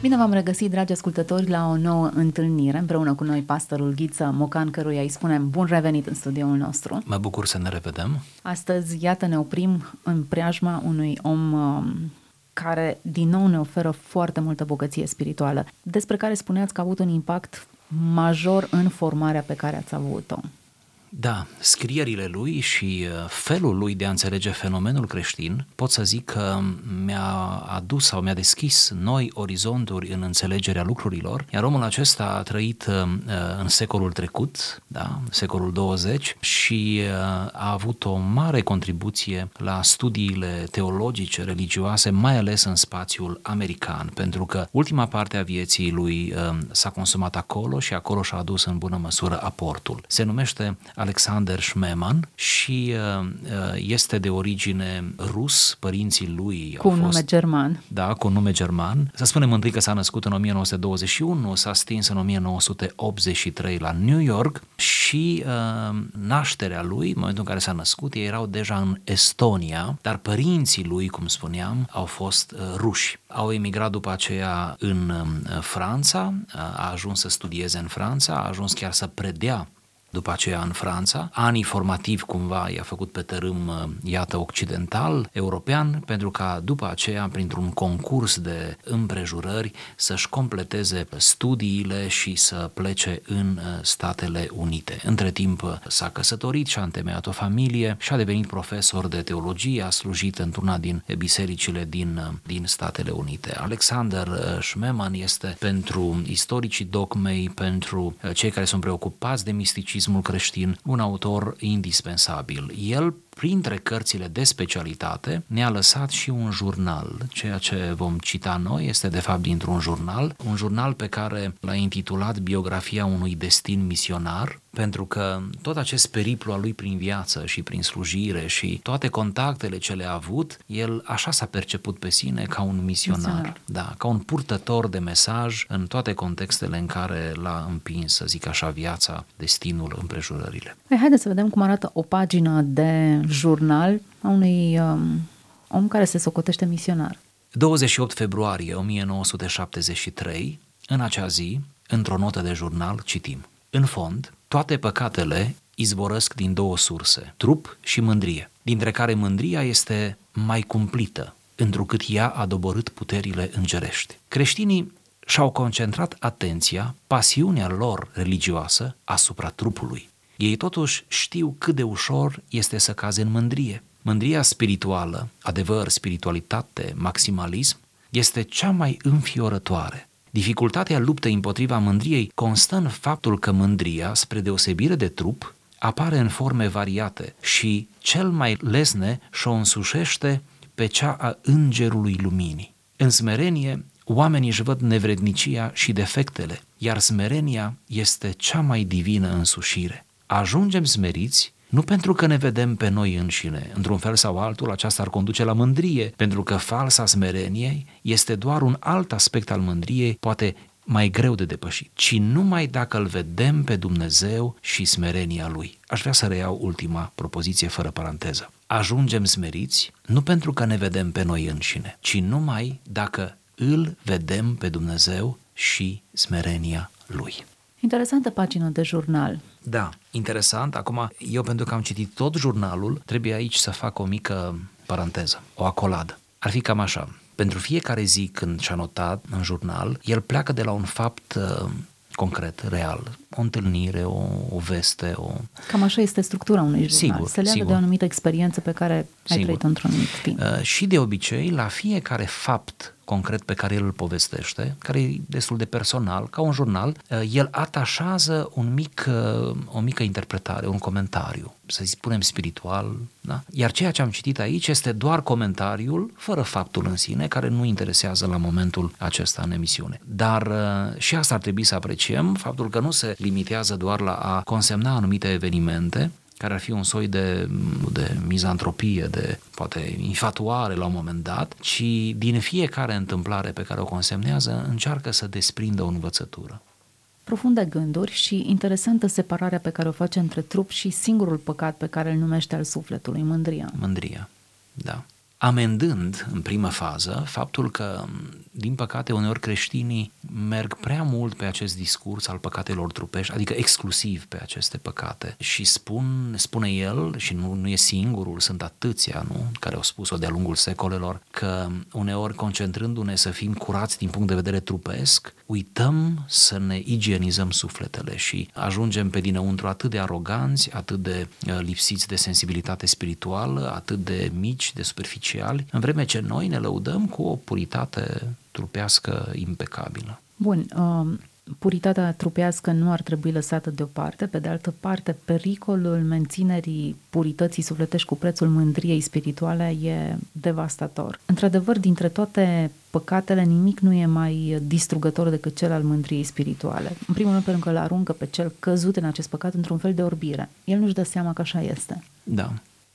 Bine v-am regăsit, dragi ascultători, la o nouă întâlnire împreună cu noi, pastorul Ghiță Mocan, căruia îi spunem bun revenit în studioul nostru. Mă bucur să ne revedem. Astăzi, iată, ne oprim în preajma unui om um, care din nou ne oferă foarte multă bogăție spirituală, despre care spuneați că a avut un impact major în formarea pe care ați avut-o. Da, scrierile lui și uh, felul lui de a înțelege fenomenul creștin pot să zic că mi-a adus sau mi-a deschis noi orizonturi în înțelegerea lucrurilor, iar omul acesta a trăit uh, în secolul trecut, da, secolul 20 și uh, a avut o mare contribuție la studiile teologice, religioase, mai ales în spațiul american, pentru că ultima parte a vieții lui s-a consumat acolo și acolo și-a adus în bună măsură aportul. Se numește Alexander Schmemann și uh, uh, este de origine rus, părinții lui Cu au un fost, nume german. Da, cu un nume german. Să spunem întâi că s-a născut în 1921, s-a stins în 1983 la New York și uh, nașterea lui, în momentul în care s-a născut, ei erau deja în Estonia, dar părinții lui, cum spuneam, au fost uh, ruși. Au emigrat după aceea în uh, Franța, uh, a ajuns să studieze în Franța, a ajuns chiar să predea după aceea în Franța. Anii formativi cumva i-a făcut pe tărâm, uh, iată, occidental, european, pentru ca după aceea, printr-un concurs de împrejurări, să-și completeze studiile și să plece în uh, Statele Unite. Între timp uh, s-a căsătorit și a întemeiat o familie și a devenit profesor de teologie, a slujit într-una din bisericile din, din Statele Unite. Alexander Schmemann este pentru istoricii dogmei, pentru cei care sunt preocupați de misticism, catecismul creștin, un autor indispensabil. El printre cărțile de specialitate, ne-a lăsat și un jurnal. Ceea ce vom cita noi este de fapt dintr-un jurnal, un jurnal pe care l-a intitulat Biografia unui destin misionar, pentru că tot acest periplu al lui prin viață și prin slujire și toate contactele ce le-a avut, el așa s-a perceput pe sine ca un misionar, misionar. Da, ca un purtător de mesaj în toate contextele în care l-a împins, să zic așa, viața, destinul, împrejurările. Păi, haideți să vedem cum arată o pagină de jurnal a unui um, om care se socotește misionar. 28 februarie 1973, în acea zi, într-o notă de jurnal, citim. În fond, toate păcatele izvorăsc din două surse, trup și mândrie, dintre care mândria este mai cumplită, întrucât ea a doborât puterile îngerești. Creștinii și-au concentrat atenția, pasiunea lor religioasă asupra trupului. Ei totuși știu cât de ușor este să caze în mândrie. Mândria spirituală, adevăr, spiritualitate, maximalism, este cea mai înfiorătoare. Dificultatea luptei împotriva mândriei constă în faptul că mândria, spre deosebire de trup, apare în forme variate și cel mai lesne și-o însușește pe cea a îngerului luminii. În smerenie, oamenii își văd nevrednicia și defectele, iar smerenia este cea mai divină însușire ajungem smeriți nu pentru că ne vedem pe noi înșine, într-un fel sau altul aceasta ar conduce la mândrie, pentru că falsa smerenie este doar un alt aspect al mândriei, poate mai greu de depășit, ci numai dacă îl vedem pe Dumnezeu și smerenia Lui. Aș vrea să reiau ultima propoziție fără paranteză. Ajungem smeriți nu pentru că ne vedem pe noi înșine, ci numai dacă îl vedem pe Dumnezeu și smerenia Lui. Interesantă pagină de jurnal. Da, interesant. Acum, eu pentru că am citit tot jurnalul, trebuie aici să fac o mică paranteză, o acoladă. Ar fi cam așa. Pentru fiecare zi când și-a notat în jurnal, el pleacă de la un fapt uh, concret, real. O întâlnire, o, o veste, o... Cam așa este structura unui jurnal. Sigur, Se leagă sigur. de o anumită experiență pe care ai sigur. trăit într-un anumit timp. Uh, și de obicei, la fiecare fapt concret pe care el îl povestește, care e destul de personal, ca un jurnal, uh, el atașează un mic, uh, o mică interpretare, un comentariu, să spunem spiritual, da? Iar ceea ce am citit aici este doar comentariul, fără faptul în sine, care nu interesează la momentul acesta în emisiune. Dar uh, și asta ar trebui să apreciem, faptul că nu se limitează doar la a consemna anumite evenimente, care ar fi un soi de, de mizantropie, de poate infatuare la un moment dat, ci din fiecare întâmplare pe care o consemnează încearcă să desprindă o învățătură. Profunde gânduri și interesantă separarea pe care o face între trup și singurul păcat pe care îl numește al sufletului, mândria. Mândria, da. Amendând în primă fază faptul că, din păcate, uneori creștinii merg prea mult pe acest discurs al păcatelor trupești, adică exclusiv pe aceste păcate. Și spun, spune el, și nu, nu e singurul, sunt atâția, nu, care au spus-o de-a lungul secolelor, că uneori concentrându-ne să fim curați din punct de vedere trupesc, uităm să ne igienizăm sufletele și ajungem pe dinăuntru atât de aroganți, atât de uh, lipsiți de sensibilitate spirituală, atât de mici, de superficiali, în vreme ce noi ne lăudăm cu o puritate trupească impecabilă. Bun, uh, puritatea trupească nu ar trebui lăsată deoparte, pe de altă parte, pericolul menținerii purității sufletești cu prețul mândriei spirituale e devastator. Într-adevăr, dintre toate păcatele, nimic nu e mai distrugător decât cel al mândriei spirituale. În primul rând pentru că îl aruncă pe cel căzut în acest păcat într-un fel de orbire. El nu-și dă seama că așa este. Da.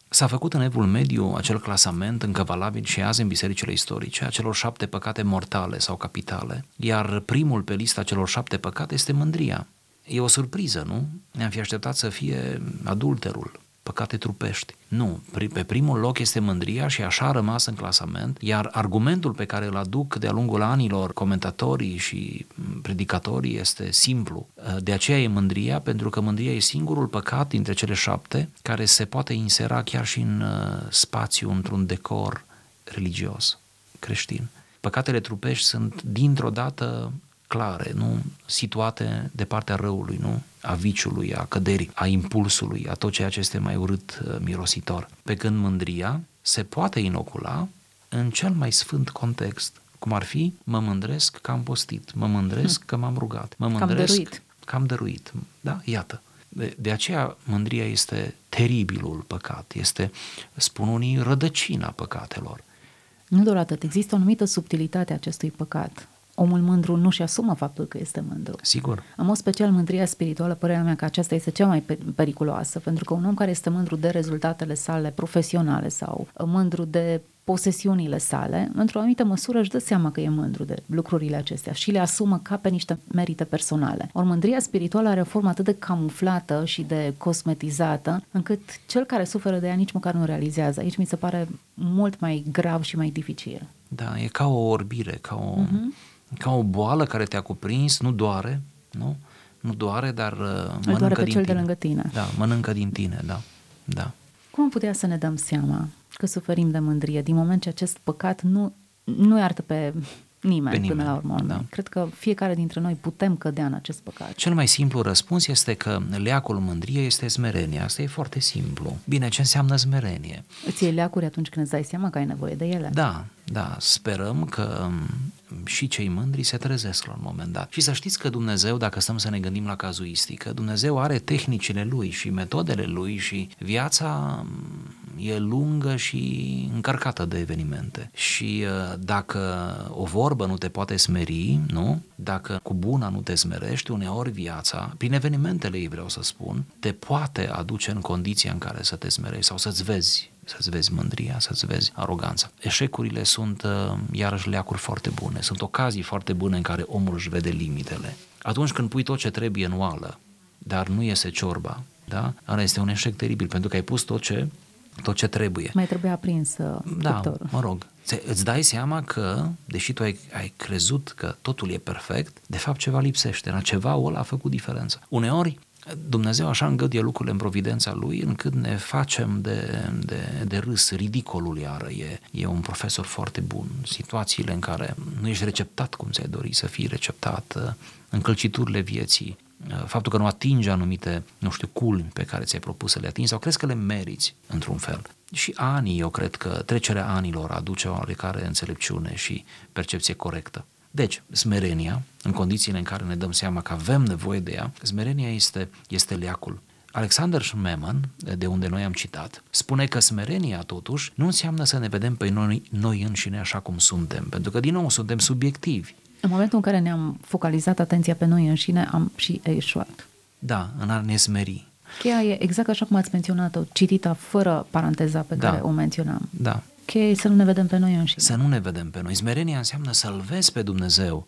S-a făcut în evul mediu acel clasament încă valabil și azi în bisericile istorice a celor șapte păcate mortale sau capitale, iar primul pe lista celor șapte păcate este mândria. E o surpriză, nu? Ne-am fi așteptat să fie adulterul, păcate trupești. Nu, pe primul loc este mândria și așa a rămas în clasament, iar argumentul pe care îl aduc de-a lungul anilor comentatorii și predicatorii este simplu. De aceea e mândria, pentru că mândria e singurul păcat dintre cele șapte care se poate insera chiar și în uh, spațiu, într-un decor religios, creștin. Păcatele trupești sunt dintr-o dată clare, nu situate de partea răului, nu a viciului, a căderii, a impulsului, a tot ceea ce este mai urât uh, mirositor. Pe când mândria se poate inocula în cel mai sfânt context, cum ar fi mă mândresc că am postit, mă mândresc hm. că m-am rugat, mă mândresc că am dăruit. Că am dăruit. Da, iată. De, de aceea mândria este teribilul păcat, este, spun unii, rădăcina păcatelor. Nu doar atât, există o anumită subtilitate a acestui păcat omul mândru nu-și asumă faptul că este mândru. Sigur. În mod special, mândria spirituală, părerea mea că aceasta este cea mai periculoasă, pentru că un om care este mândru de rezultatele sale profesionale sau mândru de posesiunile sale, într-o anumită măsură își dă seama că e mândru de lucrurile acestea și le asumă ca pe niște merite personale. Ori mândria spirituală are o formă atât de camuflată și de cosmetizată, încât cel care suferă de ea nici măcar nu realizează. Aici mi se pare mult mai grav și mai dificil. Da, e ca o orbire, ca o... Uh-huh ca o boală care te-a cuprins, nu doare, nu? Nu doare, dar uh, mănâncă doare pe din cel tine. de lângă tine. Da, mănâncă din tine, da. da. Cum am putea să ne dăm seama că suferim de mândrie din moment ce acest păcat nu, nu iartă pe nimeni, pe nimeni până la urmă. Da. Cred că fiecare dintre noi putem cădea în acest păcat. Cel mai simplu răspuns este că leacul mândriei este smerenia. Asta e foarte simplu. Bine, ce înseamnă smerenie? Îți iei leacuri atunci când îți dai seama că ai nevoie de ele. Da, da. Sperăm că și cei mândri se trezesc la un moment dat. Și să știți că Dumnezeu, dacă stăm să ne gândim la cazuistică, Dumnezeu are tehnicile Lui și metodele Lui și viața e lungă și încărcată de evenimente. Și uh, dacă o vorbă nu te poate smeri, nu? Dacă cu buna nu te smerești, uneori viața, prin evenimentele ei vreau să spun, te poate aduce în condiția în care să te smerești sau să-ți vezi să-ți vezi mândria, să-ți vezi aroganța. Eșecurile sunt uh, iarăși leacuri foarte bune, sunt ocazii foarte bune în care omul își vede limitele. Atunci când pui tot ce trebuie în oală, dar nu iese ciorba, da? Ăla este un eșec teribil, pentru că ai pus tot ce, tot ce trebuie. Mai trebuie aprins uh, Da, cuptorul. mă rog. Îți dai seama că, deși tu ai, ai crezut că totul e perfect, de fapt ceva lipsește. La ceva ăla a făcut diferență. Uneori Dumnezeu așa îngăduie lucrurile în providența Lui încât ne facem de, de, de râs, ridicolul iară. E, e un profesor foarte bun. Situațiile în care nu ești receptat cum ți-ai dori să fii receptat, încălciturile vieții, faptul că nu atingi anumite, nu știu, culmi pe care ți-ai propus să le atingi sau crezi că le meriți într-un fel. Și anii, eu cred că trecerea anilor aduce o oarecare înțelepciune și percepție corectă. Deci, smerenia, în condițiile în care ne dăm seama că avem nevoie de ea, smerenia este, este leacul. Alexander Schmemann, de unde noi am citat, spune că smerenia, totuși, nu înseamnă să ne vedem pe noi, noi înșine așa cum suntem, pentru că, din nou, suntem subiectivi. În momentul în care ne-am focalizat atenția pe noi înșine, am și eșuat. Da, în a ne smeri. Cheia e exact așa cum ați menționat-o, citita fără paranteza pe da. care o menționam. Da cheie să nu ne vedem pe noi înșine. Să nu ne vedem pe noi. Smerenia înseamnă să-L vezi pe Dumnezeu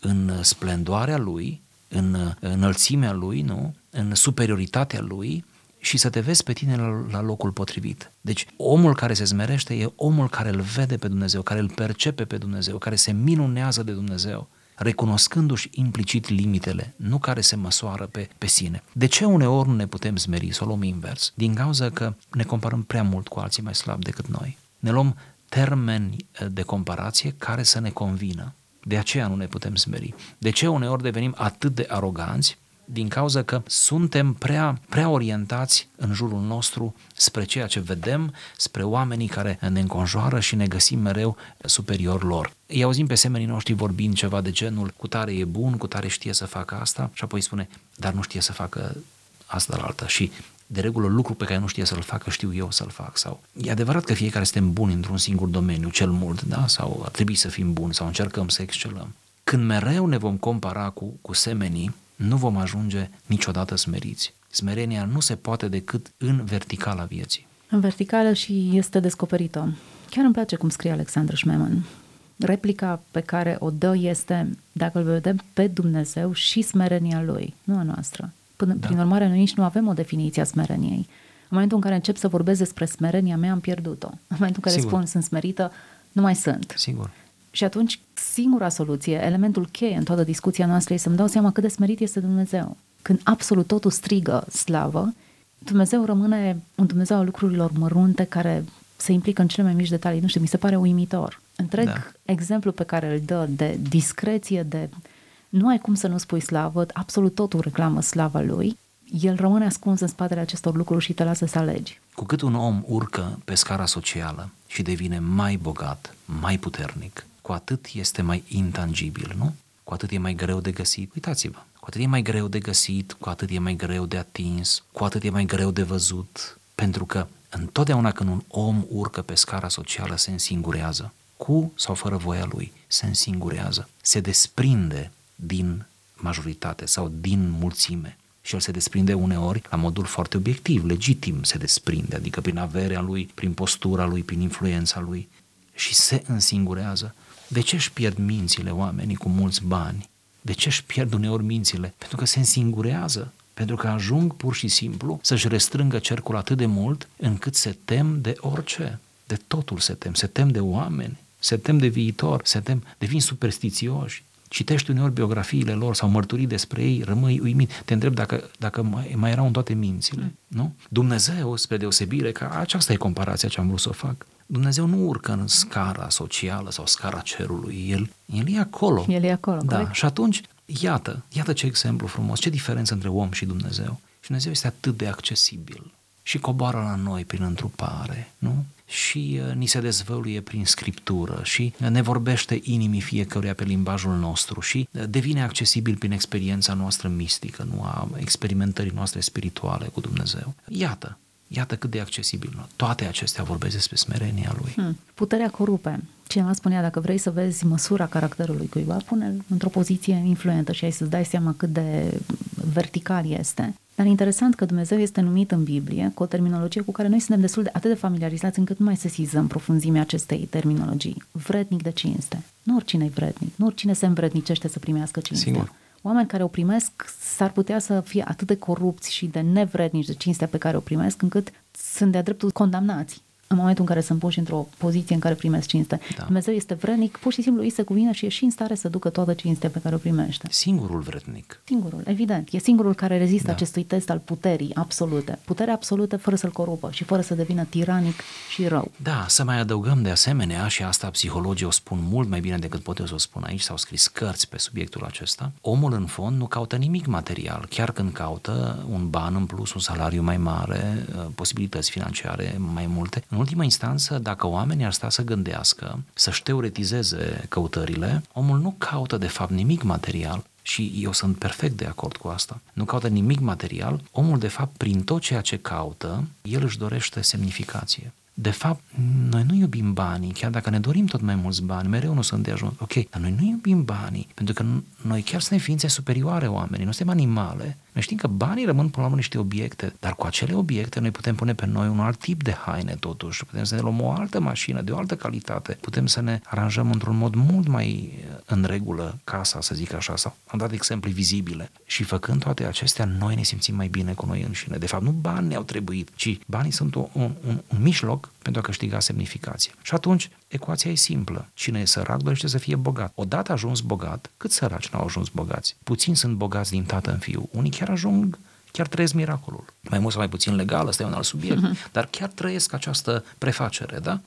în splendoarea Lui, în înălțimea Lui, nu? în superioritatea Lui și să te vezi pe tine la, la locul potrivit. Deci omul care se smerește e omul care îl vede pe Dumnezeu, care îl percepe pe Dumnezeu, care se minunează de Dumnezeu recunoscându-și implicit limitele, nu care se măsoară pe, pe sine. De ce uneori nu ne putem smeri, să o luăm invers? Din cauza că ne comparăm prea mult cu alții mai slabi decât noi. Ne luăm termeni eh, de comparație care să ne convină. De aceea nu ne putem smeri. De ce uneori devenim atât de aroganți? Din cauza că suntem prea, prea orientați în jurul nostru spre ceea ce vedem, spre oamenii care ne înconjoară și ne găsim mereu superior lor. Îi auzim pe semenii noștri vorbind ceva de genul, cu tare e bun, cu tare știe să facă asta și apoi spune, dar nu știe să facă asta la altă și de regulă lucru pe care nu știe să-l facă, știu eu să-l fac. Sau e adevărat că fiecare suntem buni într-un singur domeniu, cel mult, da? Sau ar trebui să fim buni sau încercăm să excelăm. Când mereu ne vom compara cu, cu semenii, nu vom ajunge niciodată smeriți. Smerenia nu se poate decât în verticala vieții. În verticală și este descoperită. Chiar îmi place cum scrie Alexandru Schmemann. Replica pe care o dă este, dacă îl vedem pe Dumnezeu și smerenia Lui, nu a noastră. Până, da. Prin urmare, noi nici nu avem o definiție a smereniei. În momentul în care încep să vorbesc despre smerenia mea, am pierdut-o. În momentul în care Sigur. spun sunt smerită, nu mai sunt. Sigur. Și atunci, singura soluție, elementul cheie în toată discuția noastră este să-mi dau seama cât de smerit este Dumnezeu. Când absolut totul strigă slavă, Dumnezeu rămâne un Dumnezeu al lucrurilor mărunte care se implică în cele mai mici detalii. Nu știu, mi se pare uimitor. Întreg da. exemplu pe care îl dă de discreție, de nu ai cum să nu spui slavă, absolut totul reclamă slava lui, el rămâne ascuns în spatele acestor lucruri și te lasă să alegi. Cu cât un om urcă pe scara socială și devine mai bogat, mai puternic, cu atât este mai intangibil, nu? Cu atât e mai greu de găsit. Uitați-vă, cu atât e mai greu de găsit, cu atât e mai greu de atins, cu atât e mai greu de văzut, pentru că întotdeauna când un om urcă pe scara socială se însingurează, cu sau fără voia lui, se însingurează, se desprinde din majoritate sau din mulțime. Și el se desprinde uneori la modul foarte obiectiv, legitim se desprinde, adică prin averea lui, prin postura lui, prin influența lui și se însingurează. De ce își pierd mințile oamenii cu mulți bani? De ce își pierd uneori mințile? Pentru că se însingurează, pentru că ajung pur și simplu să-și restrângă cercul atât de mult încât se tem de orice, de totul se tem, se tem de oameni, se tem de viitor, se tem, devin superstițioși, citești uneori biografiile lor sau mărturii despre ei, rămâi uimit. Te întreb dacă, dacă mai, mai erau în toate mințile. Mm. Nu? Dumnezeu, spre deosebire, că aceasta e comparația ce am vrut să o fac. Dumnezeu nu urcă în scara socială sau scara cerului. El, el e acolo. El e acolo, Da, corect? și atunci, iată, iată ce exemplu frumos, ce diferență între om și Dumnezeu. Și Dumnezeu este atât de accesibil și coboară la noi prin întrupare, nu? și uh, ni se dezvăluie prin scriptură și ne vorbește inimii fiecăruia pe limbajul nostru și uh, devine accesibil prin experiența noastră mistică, nu a experimentării noastre spirituale cu Dumnezeu. Iată, Iată cât de accesibil. Toate acestea vorbesc despre smerenia lui. Hmm. Puterea corupe. Cineva spunea, dacă vrei să vezi măsura caracterului cuiva, pune-l într-o poziție influentă și ai să-ți dai seama cât de vertical este. Dar interesant că Dumnezeu este numit în Biblie cu o terminologie cu care noi suntem destul de atât de familiarizați încât nu mai sesizăm profunzimea acestei terminologii. Vrednic de cinste. Nu oricine e vrednic, nu oricine se învrednicește să primească cinste. Sigur. Oameni care o primesc s-ar putea să fie atât de corupți și de nevrednici de cinstea pe care o primesc, încât sunt de-a dreptul condamnați în momentul în care sunt puși într-o poziție în care primesc cinste. Da. Dumnezeu este vrednic, pur și simplu îi se cuvine și e și în stare să ducă toată cinstea pe care o primește. Singurul vrednic. Singurul, evident. E singurul care rezistă da. acestui test al puterii absolute. Puterea absolută fără să-l corupă și fără să devină tiranic și rău. Da, să mai adăugăm de asemenea, și asta psihologii o spun mult mai bine decât pot eu să o spun aici, s-au scris cărți pe subiectul acesta, omul în fond nu caută nimic material, chiar când caută un ban în plus, un salariu mai mare, uh, posibilități financiare mai multe. În ultima instanță, dacă oamenii ar sta să gândească, să-și teoretizeze căutările, omul nu caută de fapt nimic material, și eu sunt perfect de acord cu asta. Nu caută nimic material, omul de fapt prin tot ceea ce caută, el își dorește semnificație. De fapt, noi nu iubim banii, chiar dacă ne dorim tot mai mulți bani, mereu nu sunt de ajuns. Ok, dar noi nu iubim banii, pentru că noi chiar suntem ființe superioare oamenii, nu suntem animale. Noi Noi știm că banii rămân până la urmă niște obiecte, dar cu acele obiecte noi putem pune pe noi un alt tip de haine totuși, putem să ne luăm o altă mașină de o altă calitate, putem să ne aranjăm într-un mod mult mai în regulă casa, să zic așa, sau am dat exemple vizibile. Și făcând toate acestea, noi ne simțim mai bine cu noi înșine. De fapt, nu banii au trebuit, ci banii sunt un, un, un, un mijloc pentru a câștiga semnificație. Și atunci, ecuația e simplă. Cine e sărac dorește să fie bogat. Odată ajuns bogat, cât săraci n-au ajuns bogați? Puțini sunt bogați din tată în fiu. Unii chiar ajung chiar trăiesc miracolul. Mai mult sau mai puțin legal, ăsta e un alt subiect, uh-huh. dar chiar trăiesc această prefacere, da?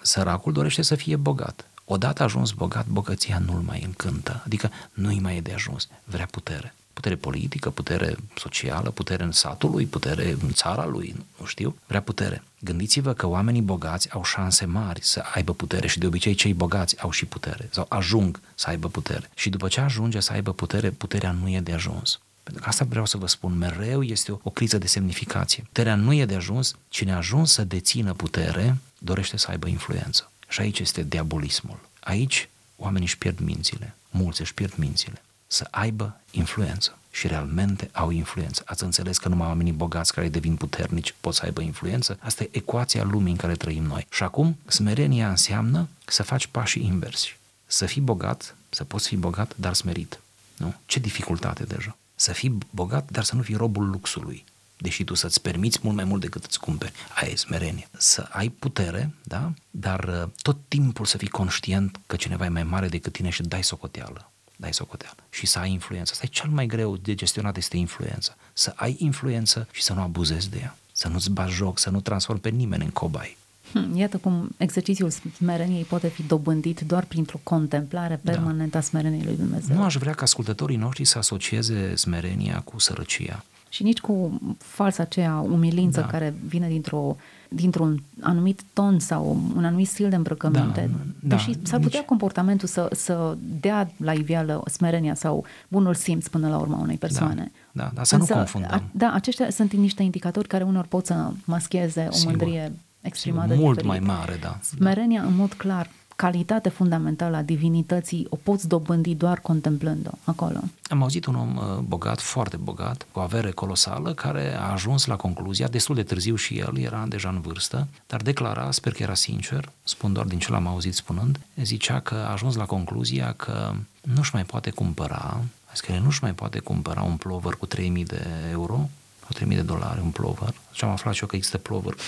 Săracul dorește să fie bogat. Odată ajuns bogat, bogăția nu-l mai încântă, adică nu-i mai e de ajuns, vrea putere. Putere politică, putere socială, putere în satul lui, putere în țara lui, nu știu, vrea putere. Gândiți-vă că oamenii bogați au șanse mari să aibă putere și de obicei cei bogați au și putere sau ajung să aibă putere. Și după ce ajunge să aibă putere, puterea nu e de ajuns. Pentru că asta vreau să vă spun, mereu este o, o criză de semnificație. Puterea nu e de ajuns, cine a ajuns să dețină putere, dorește să aibă influență. Și aici este diabolismul. Aici oamenii își pierd mințile, mulți își pierd mințile, să aibă influență și realmente au influență. Ați înțeles că numai oamenii bogați care devin puternici pot să aibă influență? Asta e ecuația lumii în care trăim noi. Și acum, smerenia înseamnă să faci pașii inversi. Să fii bogat, să poți fi bogat, dar smerit. Nu? Ce dificultate deja. Să fii bogat, dar să nu fii robul luxului deși tu să-ți permiți mult mai mult decât îți cumperi. Aia e smerenie. Să ai putere, da? Dar uh, tot timpul să fii conștient că cineva e mai mare decât tine și dai socoteală. Dai socoteală. Și să ai influență. Asta e cel mai greu de gestionat, este influența. Să ai influență și să nu abuzezi de ea. Să nu-ți bagi joc, să nu transformi pe nimeni în cobai. Hmm, iată cum exercițiul smereniei poate fi dobândit doar printr-o contemplare da. permanentă da. a smereniei lui Dumnezeu. Nu aș vrea ca ascultătorii noștri să asocieze smerenia cu sărăcia și nici cu falsa aceea umilință da. care vine dintr-o, dintr-un anumit ton sau un anumit stil de îmbrăcăminte. Da, Deși da, s-ar putea nici... comportamentul să, să dea la iveală smerenia sau bunul simț până la urma unei persoane. Da, da, da să Însă, nu confundăm. A, da, aceștia sunt niște indicatori care unor pot să mascheze o mândrie exprimată Sigur, Mult diferit. mai mare, da. Smerenia, da. în mod clar, calitate fundamentală a divinității o poți dobândi doar contemplând-o acolo. Am auzit un om uh, bogat, foarte bogat, cu avere colosală, care a ajuns la concluzia, destul de târziu și el, era deja în vârstă, dar declara, sper că era sincer, spun doar din ce l-am auzit spunând, zicea că a ajuns la concluzia că nu-și mai poate cumpăra, că nu-și mai poate cumpăra un plover cu 3000 de euro, cu 3000 de dolari un plover. Și am aflat și eu că există plover cu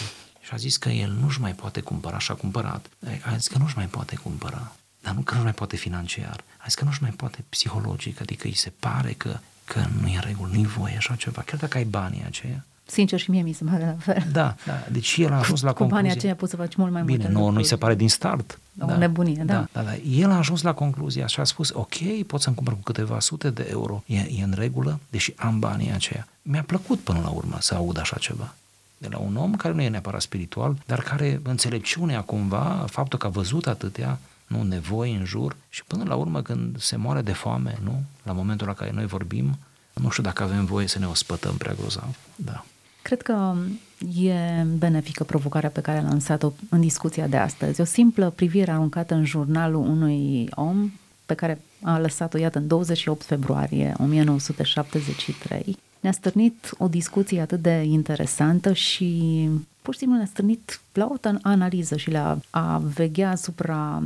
și a zis că el nu-și mai poate cumpăra și a cumpărat. A zis că nu-și mai poate cumpăra, dar nu că nu-și mai poate financiar. A zis că nu-și mai poate psihologic, adică îi se pare că, că nu e în regulă, nu-i voie așa ceva, chiar dacă ai banii aceia. Sincer și mie mi se pare la fel. Da, da. deci el a ajuns la Cu concluzie. banii aceia poți să faci mult mai Bine, multe nu, nu-i se pare din start. O da, nebunie, da. Da, da, da. El a ajuns la concluzia și a spus, ok, pot să-mi cumpăr cu câteva sute de euro, e, e în regulă, deși am banii aceia. Mi-a plăcut până la urmă să aud așa ceva de la un om care nu e neapărat spiritual, dar care înțelepciunea cumva, faptul că a văzut atâtea nu, nevoi în jur și până la urmă când se moare de foame, nu, la momentul la care noi vorbim, nu știu dacă avem voie să ne ospătăm prea grozav. Da. Cred că e benefică provocarea pe care a lansat-o în discuția de astăzi. O simplă privire aruncată în jurnalul unui om pe care a lăsat-o, iată, în 28 februarie 1973, ne-a stârnit o discuție atât de interesantă și pur și simplu ne-a stârnit la o analiză și la a veghea asupra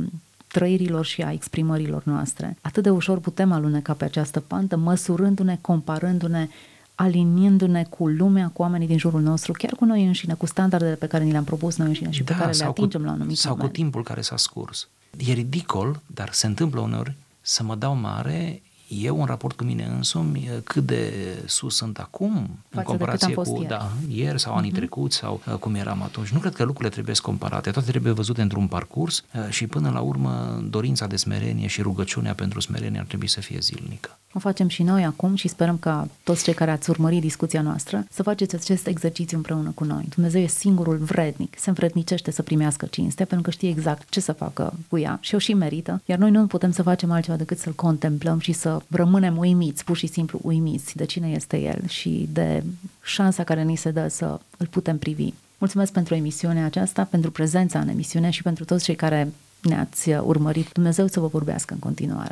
trăirilor și a exprimărilor noastre. Atât de ușor putem aluneca pe această pantă, măsurându-ne, comparându-ne, aliniindu-ne cu lumea, cu oamenii din jurul nostru, chiar cu noi înșine, cu standardele pe care ni le-am propus noi înșine și da, pe care le atingem cu, la un anumit Sau moment. cu timpul care s-a scurs. E ridicol, dar se întâmplă uneori să mă dau mare eu în raport cu mine însumi cât de sus sunt acum Față în comparație cu ieri. Da, ieri sau anii uh-huh. trecuți sau uh, cum eram atunci. Nu cred că lucrurile trebuie comparate, toate trebuie văzute într-un parcurs uh, și până la urmă dorința de smerenie și rugăciunea pentru smerenie ar trebui să fie zilnică. O facem și noi acum și sperăm ca toți cei care ați urmărit discuția noastră să faceți acest exercițiu împreună cu noi. Dumnezeu e singurul vrednic, se învrednicește să primească cinstea pentru că știe exact ce să facă cu ea și o și merită, iar noi nu putem să facem altceva decât să-L contemplăm și să rămânem uimiți, pur și simplu uimiți de cine este El și de șansa care ni se dă să îl putem privi. Mulțumesc pentru emisiunea aceasta, pentru prezența în emisiune și pentru toți cei care ne-ați urmărit. Dumnezeu să vă vorbească în continuare.